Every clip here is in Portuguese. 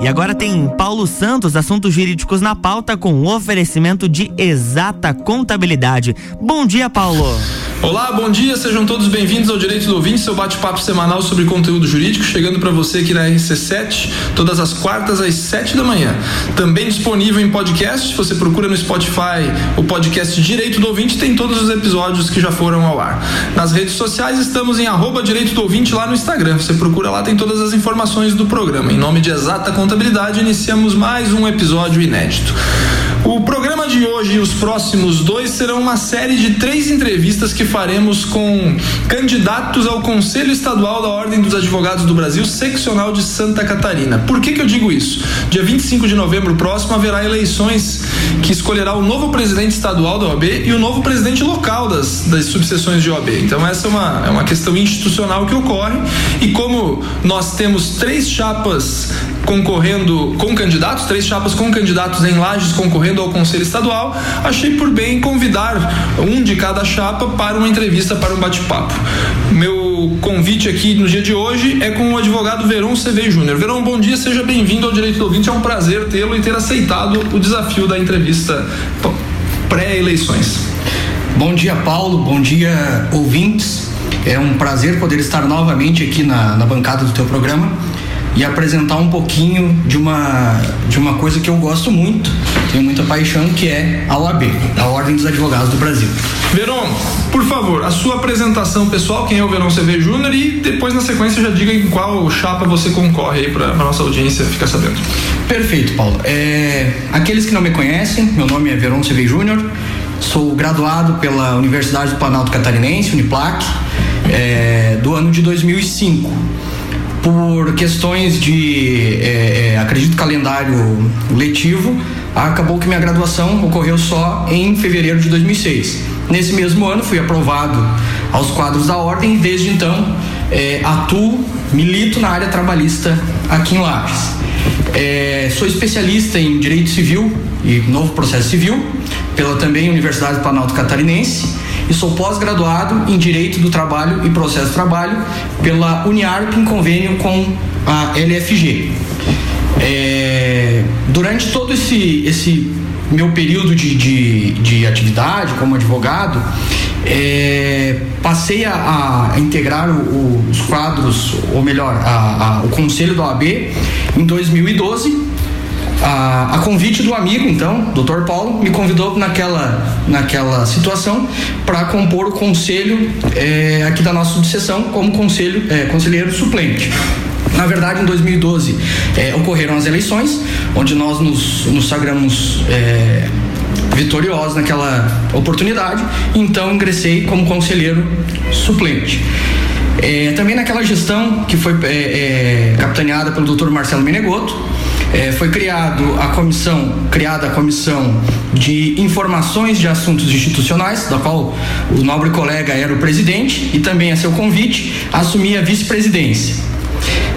E agora tem Paulo Santos, assuntos jurídicos na pauta, com oferecimento de exata contabilidade. Bom dia, Paulo. Olá, bom dia, sejam todos bem-vindos ao Direito do Ouvinte, seu bate-papo semanal sobre conteúdo jurídico, chegando para você aqui na RC7, todas as quartas às 7 da manhã. Também disponível em podcast, você procura no Spotify o podcast Direito do Ouvinte, tem todos os episódios que já foram ao ar. Nas redes sociais estamos em arroba Direito do Ouvinte lá no Instagram, você procura lá, tem todas as informações do programa. Em nome de Exata Contabilidade, iniciamos mais um episódio inédito. O programa de hoje e os próximos dois serão uma série de três entrevistas que faremos com candidatos ao Conselho Estadual da Ordem dos Advogados do Brasil, seccional de Santa Catarina. Por que, que eu digo isso? Dia 25 de novembro próximo haverá eleições que escolherá o novo presidente estadual da OAB e o novo presidente local das, das subseções de OAB. Então, essa é uma, é uma questão institucional que ocorre e como nós temos três chapas concorrendo com candidatos, três chapas com candidatos em Lages concorrendo ao Conselho Estadual, achei por bem convidar um de cada chapa para uma entrevista, para um bate-papo. Meu convite aqui no dia de hoje é com o advogado Verão CV Júnior. Verão, bom dia, seja bem-vindo ao Direito do Ouvinte. É um prazer tê-lo e ter aceitado o desafio da entrevista pré-eleições. Bom dia, Paulo. Bom dia, ouvintes. É um prazer poder estar novamente aqui na, na bancada do teu programa e apresentar um pouquinho de uma, de uma coisa que eu gosto muito, tenho muita paixão, que é a OAB, a Ordem dos Advogados do Brasil. Veron, por favor, a sua apresentação pessoal, quem é o Verão CV Júnior e depois na sequência já diga em qual chapa você concorre aí para nossa audiência ficar sabendo. Perfeito, Paulo. É, aqueles que não me conhecem, meu nome é Verão CV Júnior, sou graduado pela Universidade do Planalto Catarinense, Uniplac, é, do ano de 2005 por questões de, é, é, acredito, calendário letivo, acabou que minha graduação ocorreu só em fevereiro de 2006. Nesse mesmo ano fui aprovado aos quadros da ordem e desde então é, atuo, milito na área trabalhista aqui em Lages. É, sou especialista em direito civil e novo processo civil pela também Universidade do Planalto Catarinense e sou pós-graduado em Direito do Trabalho e Processo de Trabalho pela Uniarp em convênio com a LFG. É, durante todo esse, esse meu período de, de, de atividade como advogado, é, passei a, a integrar o, o, os quadros, ou melhor, a, a, o conselho da OAB em 2012 a, a, convite do amigo, então, Dr. Paulo, me convidou naquela, naquela situação para compor o conselho é, aqui da nossa subseção como conselho, é, conselheiro suplente. Na verdade, em 2012 é, ocorreram as eleições, onde nós nos, nos sagramos vitoriosos naquela oportunidade, então ingressei como conselheiro suplente. É, também naquela gestão que foi é, é, capitaneada pelo Dr. Marcelo Menegoto, é, foi criado a comissão, criada a comissão de informações de assuntos institucionais, da qual o nobre colega era o presidente e também a seu convite assumi a vice-presidência.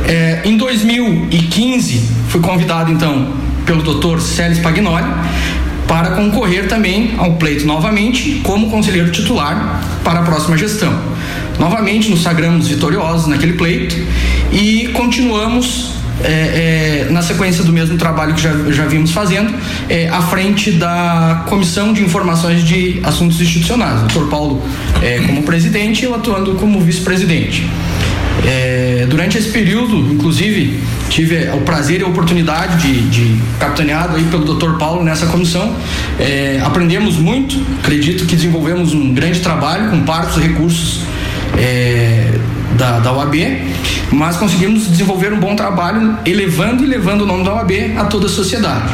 É, em 2015 fui convidado então pelo Dr. Célio Spagnoli para concorrer também ao pleito novamente como conselheiro titular para a próxima gestão. Novamente nos sagramos vitoriosos naquele pleito e continuamos é, é, na sequência do mesmo trabalho que já, já vimos fazendo, é, à frente da Comissão de Informações de Assuntos Institucionais. O doutor Paulo é, como presidente e eu atuando como vice-presidente. É, durante esse período, inclusive, tive o prazer e a oportunidade de, de capitaneado aí pelo Dr. Paulo nessa comissão. É, aprendemos muito, acredito que desenvolvemos um grande trabalho com partos recursos é, da, da mas conseguimos desenvolver um bom trabalho elevando e levando o nome da UAB a toda a sociedade.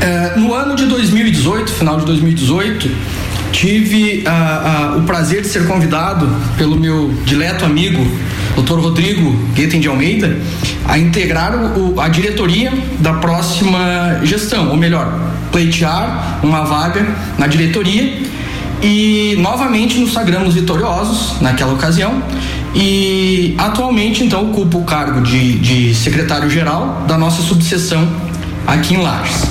É, no ano de 2018, final de 2018, tive o prazer de ser convidado pelo meu dileto amigo, Dr. Rodrigo Guetem de Almeida, a integrar o, a diretoria da próxima gestão, ou melhor, pleitear uma vaga na diretoria e novamente nos sagramos vitoriosos naquela ocasião e atualmente então ocupo o cargo de, de secretário-geral da nossa subseção aqui em Lages.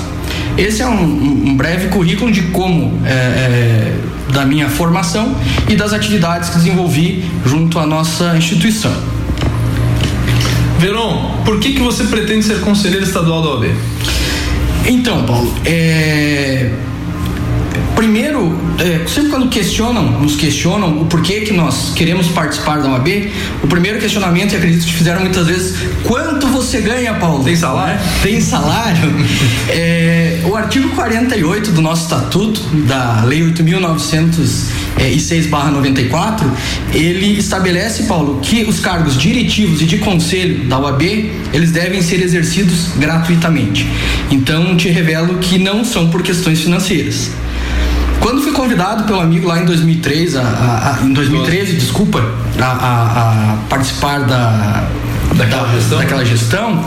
Esse é um, um breve currículo de como é, é, da minha formação e das atividades que desenvolvi junto à nossa instituição. Veron, Por que, que você pretende ser conselheiro estadual da OAB? Então, Paulo, é primeiro, é, sempre quando questionam, nos questionam o porquê que nós queremos participar da OAB, o primeiro questionamento, e acredito que fizeram muitas vezes, quanto você ganha, Paulo? Tem salário? Tem salário? é, o artigo 48 do nosso estatuto, da Lei 8.906-94, ele estabelece, Paulo, que os cargos diretivos e de conselho da OAB, eles devem ser exercidos gratuitamente. Então, te revelo que não são por questões financeiras. Quando fui convidado pelo amigo lá em 2003, a, a, a em 2013, Nossa. desculpa, a, participar da, daquela da, gestão, daquela gestão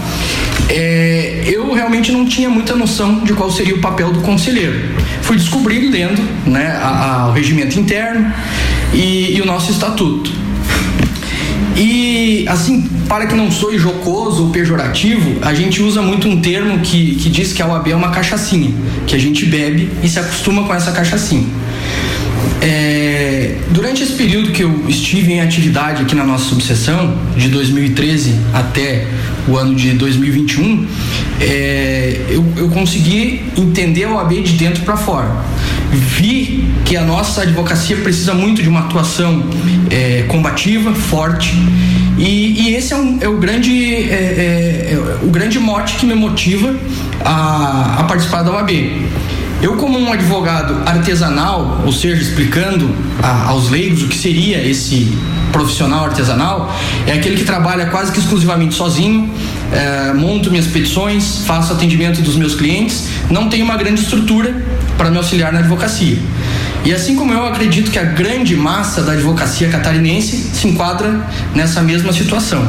é, eu realmente não tinha muita noção de qual seria o papel do conselheiro. Fui descobrir lendo né, o regimento interno e, e o nosso estatuto. E, assim, para que não soe jocoso ou pejorativo, a gente usa muito um termo que, que diz que a OAB é uma cachaçinha, que a gente bebe e se acostuma com essa cachaçinha. É, durante esse período que eu estive em atividade aqui na nossa subseção, de 2013 até o ano de 2021, é, eu, eu consegui entender a OAB de dentro para fora vi que a nossa advocacia precisa muito de uma atuação é, combativa, forte. E, e esse é, um, é o grande é, é, é, o grande mote que me motiva a, a participar da OAB. Eu, como um advogado artesanal, ou seja, explicando a, aos leigos o que seria esse profissional artesanal, é aquele que trabalha quase que exclusivamente sozinho, é, monto minhas petições, faço atendimento dos meus clientes, não tenho uma grande estrutura para me auxiliar na advocacia. E assim como eu acredito que a grande massa da advocacia catarinense se enquadra nessa mesma situação.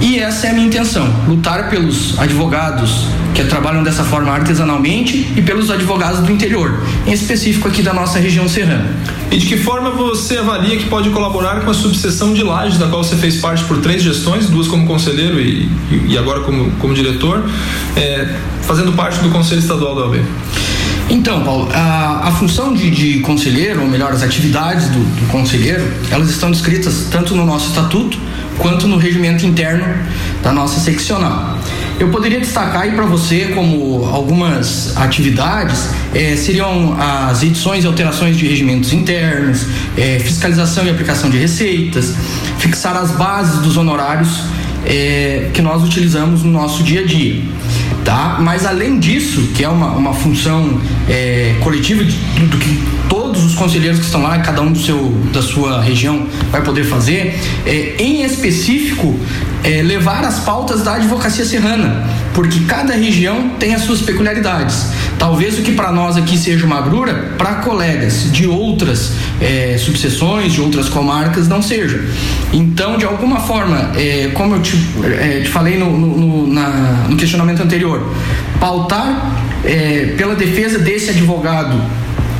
E essa é a minha intenção: lutar pelos advogados que trabalham dessa forma artesanalmente e pelos advogados do interior, em específico aqui da nossa região serrana. E de que forma você avalia que pode colaborar com a subseção de Lages, da qual você fez parte por três gestões, duas como conselheiro e, e agora como, como diretor, é, fazendo parte do Conselho Estadual da OAB? Então, Paulo, a, a função de, de, conselheiro, ou melhor, as atividades do, do conselheiro, elas estão descritas tanto no nosso estatuto quanto no regimento interno da nossa seccional. Eu poderia destacar aí para você como algumas atividades eh, seriam as edições e alterações de regimentos internos, eh, fiscalização e aplicação de receitas, fixar as bases dos honorários eh, que nós utilizamos no nosso dia a dia tá? Mas além disso, que é uma, uma função é, coletiva de, do que todos os conselheiros que estão lá, cada um do seu, da sua região vai poder fazer, é, em específico, é, levar as pautas da advocacia serrana, porque cada região tem as suas peculiaridades. Talvez o que para nós aqui seja uma agrura, para colegas de outras é, subseções, de outras comarcas, não seja. Então, de alguma forma, é, como eu te, é, te falei no, no, na, no, questionamento anterior, pautar pela defesa desse advogado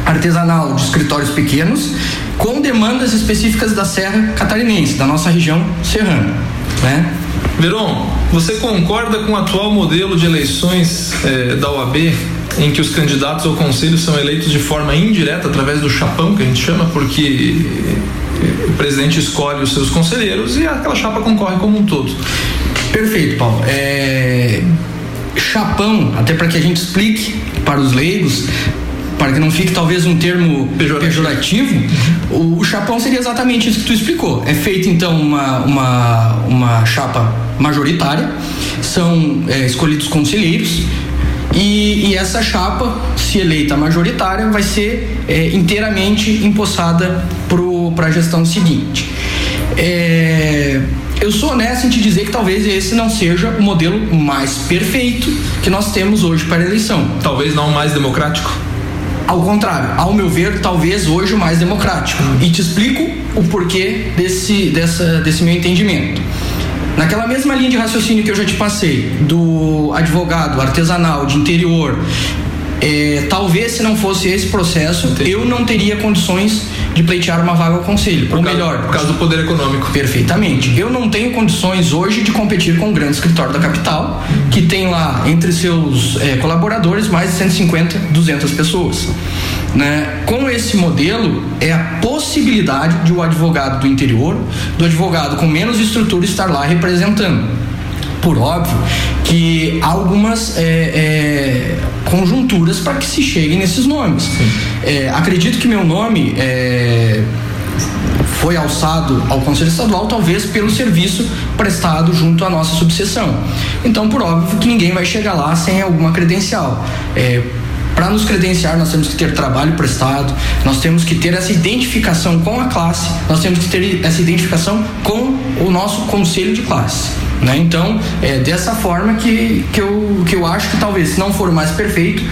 artesanal de escritórios pequenos com demandas específicas da Serra Catarinense, da nossa região serrana. Né? Veron, você concorda com o atual modelo de eleições é, da OAB em que os candidatos ao conselho são eleitos de forma indireta através do chapão que a gente chama, porque o presidente escolhe os seus conselheiros e aquela chapa concorre como um todo. Perfeito, Paulo. É... Chapão, até para que a gente explique para os leigos, para que não fique talvez um termo pejorativo, o, chapão seria exatamente isso que tu explicou. É feita então uma, uma, uma chapa majoritária, são é, escolhidos conselheiros e, e, essa chapa, se eleita majoritária, vai ser é, inteiramente empossada para a gestão seguinte. É, eu sou honesto em te dizer que talvez esse não seja o modelo mais perfeito que nós temos hoje para a eleição. Talvez não o mais democrático? Ao contrário, ao meu ver, talvez hoje o mais democrático. E te explico o porquê desse, dessa, desse meu entendimento. Naquela mesma linha de raciocínio que eu já te passei, do advogado artesanal de interior, é, talvez se não fosse esse processo, Entendi. eu não teria condições de pleitear uma vaga ao conselho. Por ou causa, melhor, por causa do poder econômico. Perfeitamente. Eu não tenho condições hoje de competir com um grande escritório da capital, que tem lá entre seus é, colaboradores mais de 150, 200 pessoas. Né? Com esse modelo, é a possibilidade de o advogado do interior, do advogado com menos estrutura, estar lá representando. por óbvio que algumas é, é, conjunturas para que se chegue nesses nomes. É, acredito que meu nome é, foi alçado ao Conselho Estadual, talvez pelo serviço prestado junto à nossa subseção. Então, por óbvio que ninguém vai chegar lá sem alguma credencial. É, para nos credenciar, nós temos que ter trabalho prestado, nós temos que ter essa identificação com a classe, nós temos que ter essa identificação com o nosso conselho de classe. Né? Então, é dessa forma que, que, eu, que eu acho que talvez, se não for mais perfeito,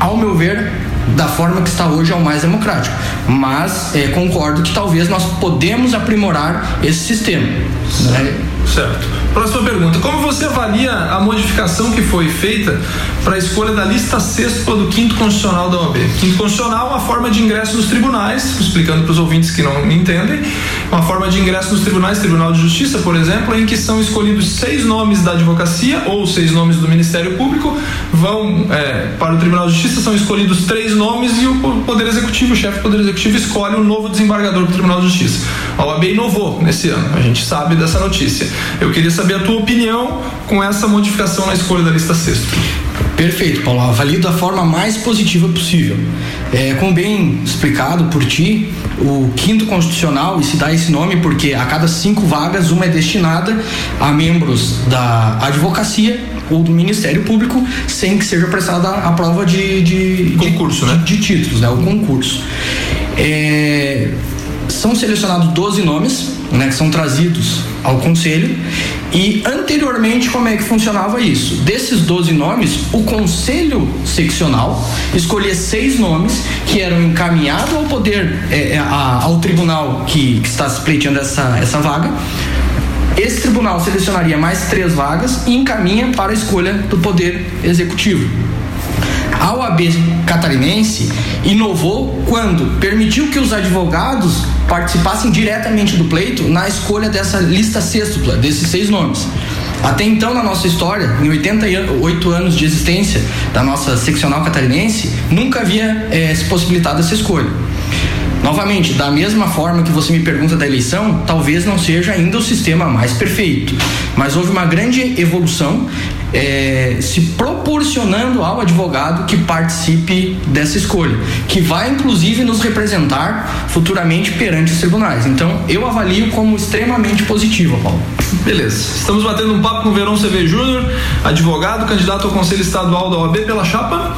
ao meu ver, da forma que está hoje é o mais democrático. Mas é, concordo que talvez nós podemos aprimorar esse sistema. Né? Certo. Próxima pergunta. Como você avalia a modificação que foi feita para a escolha da lista sexta do quinto constitucional da OAB? Quinto constitucional é uma forma de ingresso nos tribunais, explicando para os ouvintes que não entendem, uma forma de ingresso nos tribunais, Tribunal de Justiça, por exemplo, em que são escolhidos seis nomes da advocacia ou seis nomes do Ministério Público, vão é, para o Tribunal de Justiça, são escolhidos três nomes e o Poder Executivo, o chefe do Poder Executivo, escolhe um novo desembargador do Tribunal de Justiça. A OAB inovou nesse ano, a gente sabe dessa notícia. Eu queria saber a tua opinião com essa modificação na escolha da lista sexta. Perfeito, Paulo. Avalio da forma mais positiva possível. É, como bem explicado por ti, o quinto constitucional, e se dá esse nome porque a cada cinco vagas, uma é destinada a membros da advocacia ou do Ministério Público, sem que seja prestada a prova de, de concurso, de, né? De, de títulos, né? O concurso. É, são selecionados 12 nomes, né, que são trazidos ao conselho. E anteriormente, como é que funcionava isso? Desses 12 nomes, o conselho seccional escolhia seis nomes que eram encaminhados ao poder, é, é a, ao tribunal que, que está se pleiteando essa, essa vaga. Esse tribunal selecionaria mais três vagas e encaminha para a escolha do poder executivo. A OAB catarinense inovou quando permitiu que os advogados participassem diretamente do pleito na escolha dessa lista sextupla, desses seis nomes. Até então, na nossa história, em 88 anos de existência da nossa seccional catarinense, nunca havia é, se possibilitado essa escolha. Novamente, da mesma forma que você me pergunta da eleição, talvez não seja ainda o sistema mais perfeito, mas houve uma grande evolução é, se proporcionando ao advogado que participe dessa escolha, que vai inclusive nos representar futuramente perante os tribunais. Então, eu avalio como extremamente positivo, Paulo. Beleza. Estamos batendo um papo com o Verão CV Júnior, advogado, candidato ao Conselho Estadual da OAB pela chapa.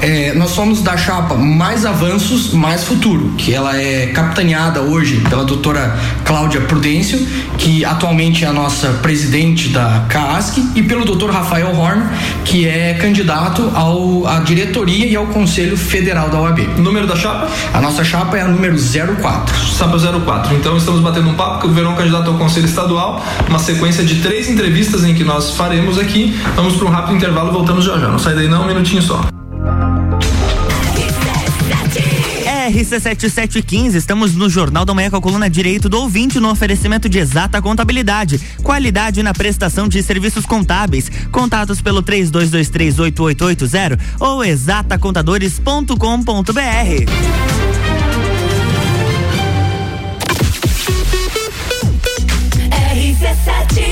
É, nós somos da chapa Mais Avanços, Mais Futuro, que ela é capitaneada hoje pela doutora Cláudia Prudêncio, que atualmente é a nossa presidente da CASC, e pelo doutor Rafael Horn, que é candidato ao, à diretoria e ao Conselho Federal da OAB. Número da chapa? A nossa chapa é a número 04. Chapa 04. Então estamos batendo um papo com o Verão candidato ao Conselho Estadual, uma sequência de três entrevistas em que nós faremos aqui. Vamos para um rápido intervalo e voltamos já já. Não sai daí não, um minutinho só. RC7715, estamos no Jornal da Manhã com a coluna Direito do Ouvinte no oferecimento de exata contabilidade, qualidade na prestação de serviços contábeis. Contatos pelo 32238880 ou exatacontadores.com.br.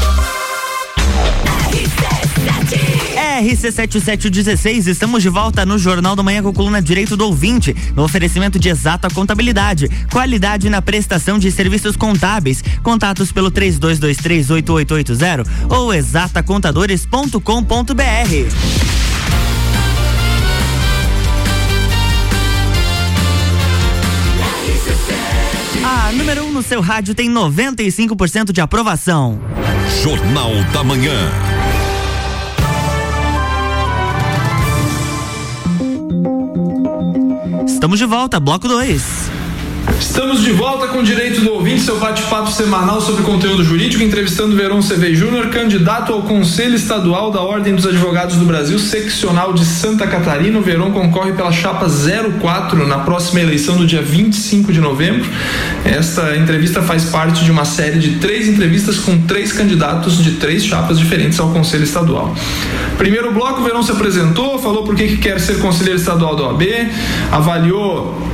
RC7716, estamos de volta no Jornal da Manhã com a coluna Direito do Ouvinte, no oferecimento de exata contabilidade, qualidade na prestação de serviços contábeis. Contatos pelo 32238880 ou exatacontadores.com.br. A número 1 um no seu rádio tem 95% de aprovação. Jornal da Manhã. Estamos de volta, bloco 2. Estamos de volta com o Direito do Ouvinte, seu bate-papo semanal sobre conteúdo jurídico, entrevistando Verão CV Júnior, candidato ao Conselho Estadual da Ordem dos Advogados do Brasil, seccional de Santa Catarina. O Verão concorre pela chapa 04 na próxima eleição do dia 25 de novembro. Esta entrevista faz parte de uma série de três entrevistas com três candidatos de três chapas diferentes ao Conselho Estadual. Primeiro bloco, o Verão se apresentou, falou por que quer ser conselheiro estadual da OAB, avaliou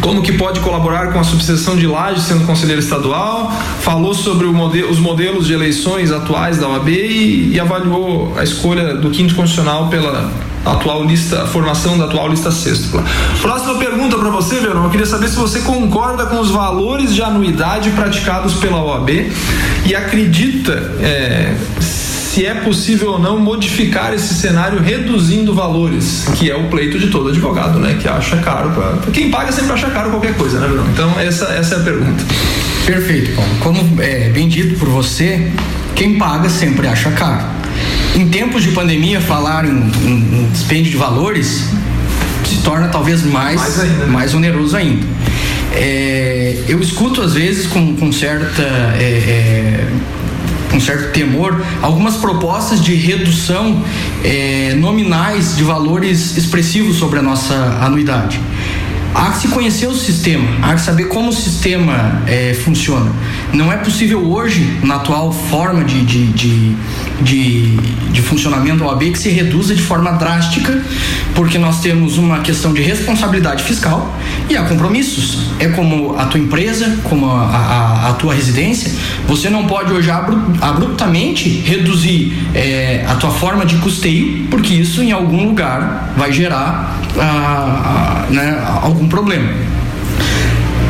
como que pode colaborar com a subseção de laje sendo conselheiro estadual, falou sobre os modelos de eleições atuais da OAB e, e avaliou a escolha do quinto constitucional pela atual lista, a formação da atual lista sexta. Próxima pergunta para você, Verão. Eu queria saber se você concorda com os valores de anuidade praticados pela OAB e acredita é, se é possível ou não modificar esse cenário reduzindo valores, que é o pleito de todo advogado, né? Que acha caro. Pra... Quem paga sempre acha caro qualquer coisa, né, Bruno? Então, essa, essa é a pergunta. Perfeito, Paulo. Como é bem dito por você, quem paga sempre acha caro. Em tempos de pandemia, falar em, em, em dispêndio de valores se torna talvez mais, mais, ainda, né? mais oneroso ainda. É, eu escuto às vezes com, com certa é, é, com certo temor algumas propostas de redução é, nominais de valores expressivos sobre a nossa anuidade. Há que se conhecer o sistema, há que saber como o sistema é, funciona. Não é possível hoje, na atual forma de, de, de, de, de funcionamento da OAB, que se reduza de forma drástica, porque nós temos uma questão de responsabilidade fiscal e há compromissos. É como a tua empresa, como a, a, a tua residência, você não pode hoje abruptamente reduzir é, a tua forma de custeio, porque isso em algum lugar vai gerar ah, ah, né, algum problema.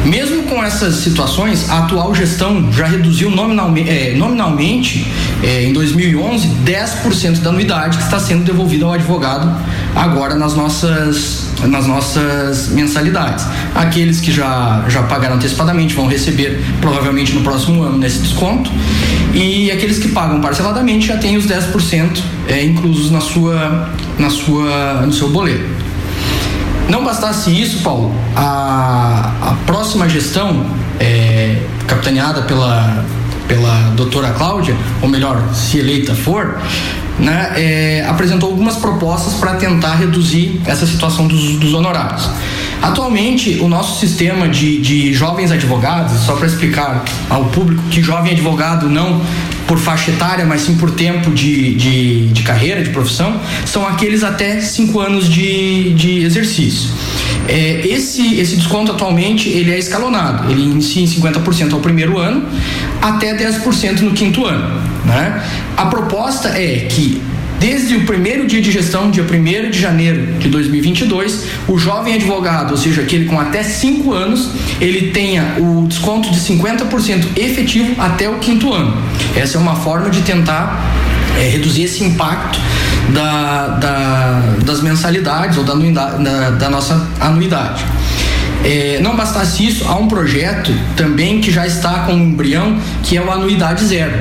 Mesmo com essas situações, a atual gestão já reduziu nominalmente, é, nominalmente é, em 2011 10% da anuidade que está sendo devolvida ao advogado agora nas nossas nas nossas mensalidades. Aqueles que já, já pagaram antecipadamente vão receber provavelmente no próximo ano nesse desconto e aqueles que pagam parceladamente já têm os 10% é, inclusos na sua, na sua, no seu boleto. Não bastasse isso, Paulo, a, a próxima gestão, é, capitaneada pela, pela doutora Cláudia, ou melhor, se eleita for, né, é, apresentou algumas propostas para tentar reduzir essa situação dos, dos honorários. Atualmente, o nosso sistema de, de jovens advogados, só para explicar ao público que jovem advogado não por faixa etária, mas sim por tempo de, de, de carreira, de profissão, são aqueles até 5 anos de, de exercício. É, esse, esse desconto atualmente ele é escalonado, ele inicia em 50% ao primeiro ano, até 10% no quinto ano. Né? A proposta é que Desde o primeiro dia de gestão, dia 1 de janeiro de 2022, o jovem advogado, ou seja, aquele com até 5 anos, ele tenha o desconto de 50% efetivo até o quinto ano. Essa é uma forma de tentar é, reduzir esse impacto da, da, das mensalidades ou da, da, da nossa anuidade. É, não bastasse isso, há um projeto também que já está com um embrião, que é o Anuidade Zero.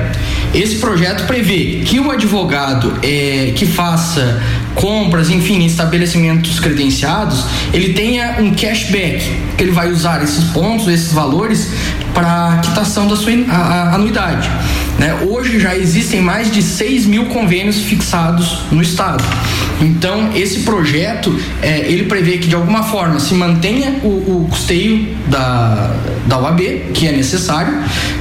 Esse projeto prevê que o advogado é, que faça compras, enfim, estabelecimentos credenciados, ele tenha um cashback, que ele vai usar esses pontos, esses valores para quitação da sua a, a anuidade. Né? Hoje já existem mais de 6 mil convênios fixados no estado. Então esse projeto é, ele prevê que de alguma forma se mantenha o, o custeio da, da OAB, que é necessário,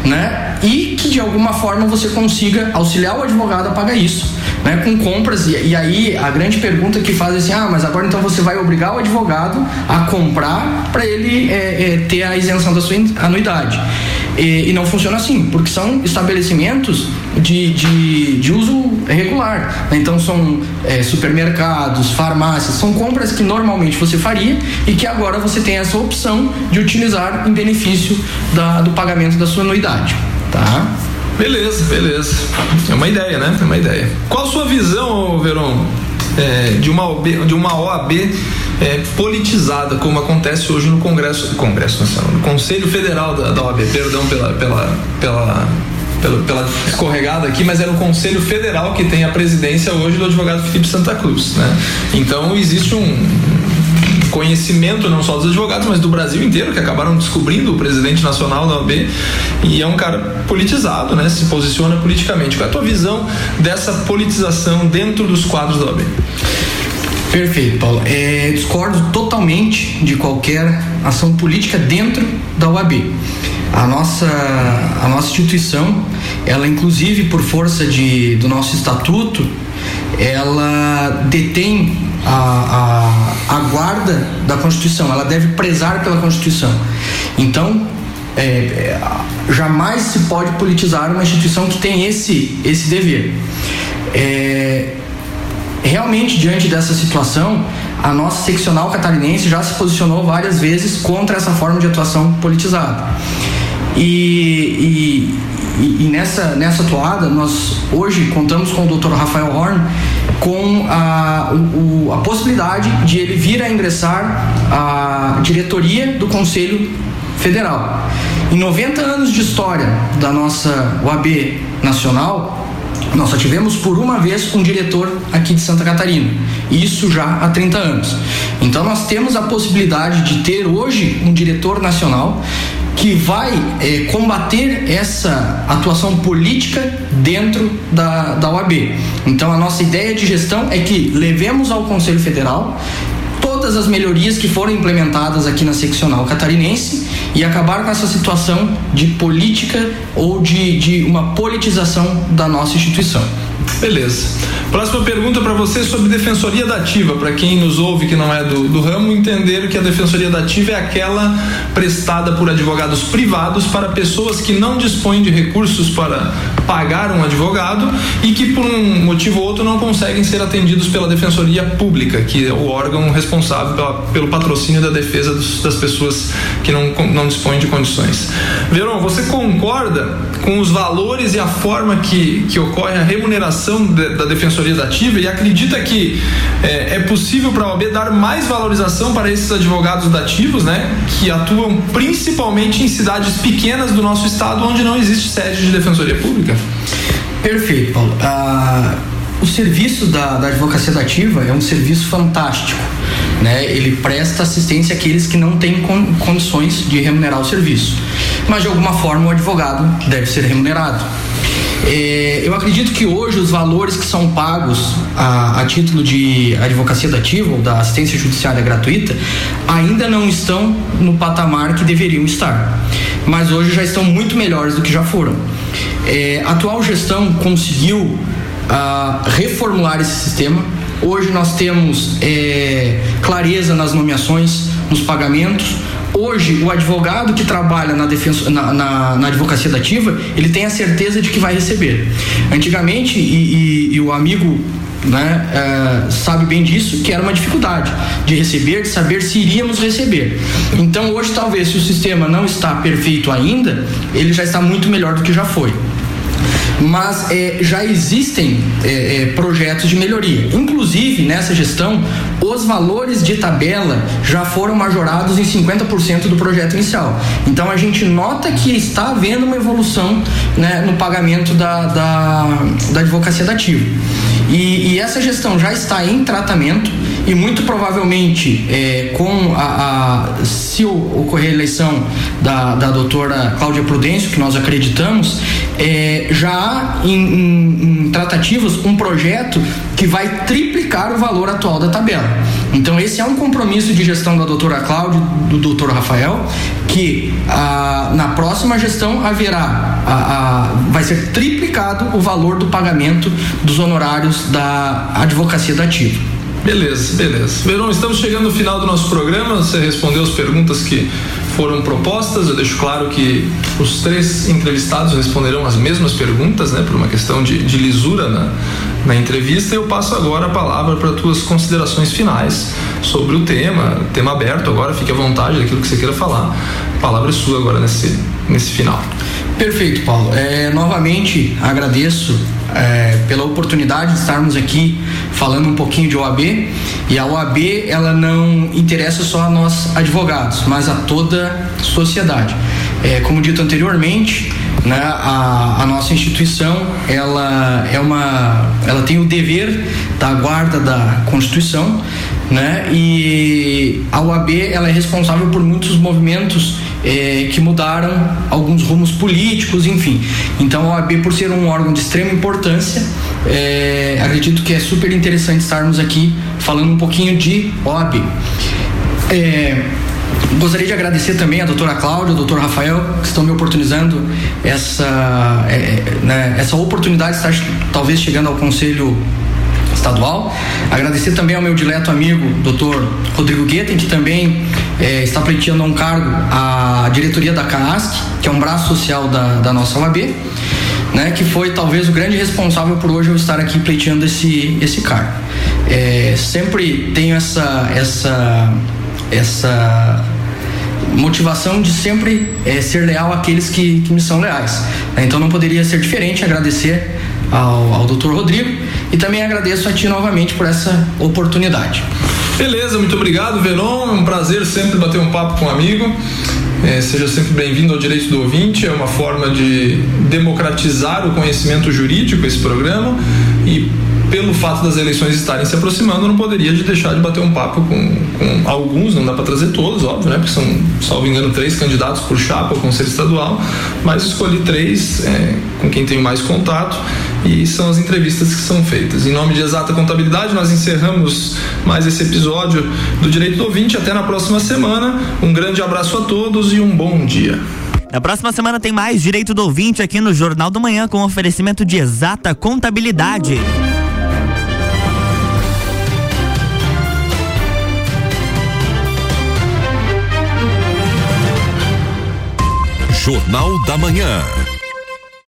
né? E que de alguma forma você consiga auxiliar o advogado a pagar isso né, com compras. E, e, aí a grande pergunta que faz é assim: ah, mas agora então você vai obrigar o advogado a comprar para ele é, é, ter a isenção da sua anuidade. E, e, não funciona assim, porque são estabelecimentos de, de, de uso regular. Então são é, supermercados, farmácias, são compras que normalmente você faria e que agora você tem essa opção de utilizar em benefício da, do pagamento da sua anuidade. Tá? Beleza, beleza. É uma ideia, né? É uma ideia. Qual a sua visão, Verão, é, de, uma OAB, de uma OAB é, politizada, como acontece hoje no Congresso, Congresso Nacional, no Conselho Federal da, da OAB, perdão pela, pela, pela pela, pela escorregada aqui, mas era o Conselho Federal que tem a presidência hoje do advogado Felipe Santa Cruz, né? Então existe um conhecimento não só dos advogados, mas do Brasil inteiro, que acabaram descobrindo o presidente nacional da OAB. E é um cara politizado, né? Se posiciona politicamente. Qual é a tua visão dessa politização dentro dos quadros da OAB? Perfeito, Paulo. É, discordo totalmente de qualquer ação política dentro da UAB. A nossa, a nossa instituição, ela inclusive por força de, do nosso estatuto, ela detém a, a, a guarda da Constituição, ela deve prezar pela Constituição. Então, é, é, jamais se pode politizar uma instituição que tem esse, esse dever. É, realmente, diante dessa situação, a nossa seccional catarinense já se posicionou várias vezes contra essa forma de atuação politizada. E, e, e nessa, nessa toada, nós hoje contamos com o Dr. Rafael Horn com a, o, a possibilidade de ele vir a ingressar a diretoria do Conselho Federal. Em 90 anos de história da nossa UAB nacional, nós só tivemos por uma vez um diretor aqui de Santa Catarina, isso já há 30 anos. Então nós temos a possibilidade de ter hoje um diretor nacional que vai é, combater essa atuação política dentro da, da OAB. Então, a nossa ideia de gestão é que levemos ao Conselho Federal todas as melhorias que foram implementadas aqui na seccional catarinense e acabar com essa situação de política ou de, de uma politização da nossa instituição. Beleza. Próxima pergunta para você sobre defensoria da ativa. Para quem nos ouve que não é do, do ramo, entender que a defensoria da ativa é aquela prestada por advogados privados para pessoas que não dispõem de recursos para pagar um advogado e que por um motivo ou outro não conseguem ser atendidos pela defensoria pública, que é o órgão responsável pela, pelo patrocínio da defesa dos, das pessoas que não, não dispõem de condições. Verão, você concorda com os valores e a forma que, que ocorre a remuneração de, da defensoria da ativa e acredita que é, é possível para a OAB dar mais valorização para esses advogados dativos, né, que atuam principalmente em cidades pequenas do nosso estado onde não existe sede de defensoria pública? Perfeito, Paulo. Ah, o serviço da, da advocacia dativa é um serviço fantástico. Né? Ele presta assistência àqueles que não têm con condições de remunerar o serviço. Mas de alguma forma o advogado deve ser remunerado. É, eu acredito que hoje os valores que são pagos a, a, título de advocacia dativa ou da assistência judiciária gratuita ainda não estão no patamar que deveriam estar, mas hoje já estão muito melhores do que já foram. É, a atual gestão conseguiu a, reformular esse sistema. Hoje nós temos é, clareza nas nomeações, nos pagamentos Hoje, o advogado que trabalha na, defensa, na, na, na advocacia dativa, ele tem a certeza de que vai receber. Antigamente, e, e, e o amigo né, é, sabe bem disso, que era uma dificuldade de receber, de saber se iríamos receber. Então, hoje, talvez, se o sistema não está perfeito ainda, ele já está muito melhor do que já foi mas é, já existem é, é, projetos de melhoria. Inclusive, nessa gestão, os valores de tabela já foram majorados em 50% do projeto inicial. Então, a gente nota que está havendo uma evolução né, no pagamento da, da, da advocacia dativa. E, e, essa gestão já está em tratamento e muito provavelmente é, com a, a, se ocorrer a eleição da, da doutora Cláudia Prudêncio, que nós acreditamos, é, já há em, em, em tratativas um projeto que vai triplicar o valor atual da tabela. Então esse é um compromisso de gestão da doutora Cláudia, do doutor Rafael, que ah, na próxima gestão haverá, ah, ah, vai ser triplicado o valor do pagamento dos honorários da advocacia da ativa. Beleza, beleza. Verão, estamos chegando no final do nosso programa. Você respondeu as perguntas que foram propostas. Eu deixo claro que os três entrevistados responderão as mesmas perguntas, né, por uma questão de, de lisura na, na entrevista. Eu passo agora a palavra para tuas considerações finais sobre o tema, tema aberto. Agora fique à vontade daquilo que você queira falar. A palavra é sua agora nesse, nesse final. Perfeito, Paulo. É, novamente agradeço é, pela oportunidade de estarmos aqui falando um pouquinho de OAB. E a OAB ela não interessa só a nós advogados, mas a toda a sociedade. É, como dito anteriormente, né, a, a, nossa instituição ela é uma, ela tem o dever da guarda da Constituição né? E a OAB ela é responsável por muitos movimentos é, que mudaram alguns rumos políticos, enfim. Então a OAB, por ser um órgão de extrema importância, é, acredito que é super interessante estarmos aqui falando um pouquinho de OAB. É, Gostaria de agradecer também a doutora Cláudia, ao doutor Rafael, que estão me oportunizando essa, é, né, essa oportunidade de estar talvez chegando ao Conselho estadual. Agradecer também ao meu dileto amigo, doutor Rodrigo Guetem, que também é, está pleiteando um cargo à diretoria da CASC, que é um braço social da, da nossa OAB, né, que foi talvez o grande responsável por hoje eu estar aqui pleiteando esse, esse cargo. É, sempre tenho essa, essa, essa motivação de sempre é, ser leal àqueles que, que me são leais. Então não poderia ser diferente agradecer ao, ao doutor Rodrigo e também agradeço a ti novamente por essa oportunidade. Beleza, muito obrigado, Veron. É um prazer sempre bater um papo com um amigo. É, seja sempre bem-vindo ao Direito do Ouvinte. É uma forma de democratizar o conhecimento jurídico esse programa e pelo fato das eleições estarem se aproximando, não poderia de deixar de bater um papo com, com alguns, não dá para trazer todos, óbvio, né? Porque são, salvo engano, três candidatos por chapa ao Conselho Estadual, mas escolhi três é, com quem tenho mais contato e são as entrevistas que são feitas. Em nome de Exata Contabilidade, nós encerramos mais esse episódio do Direito do Ouvinte. Até na próxima semana. Um grande abraço a todos e um bom dia. Na próxima semana tem mais Direito do Ouvinte aqui no Jornal do Manhã com oferecimento de Exata Contabilidade. Jornal da Manhã.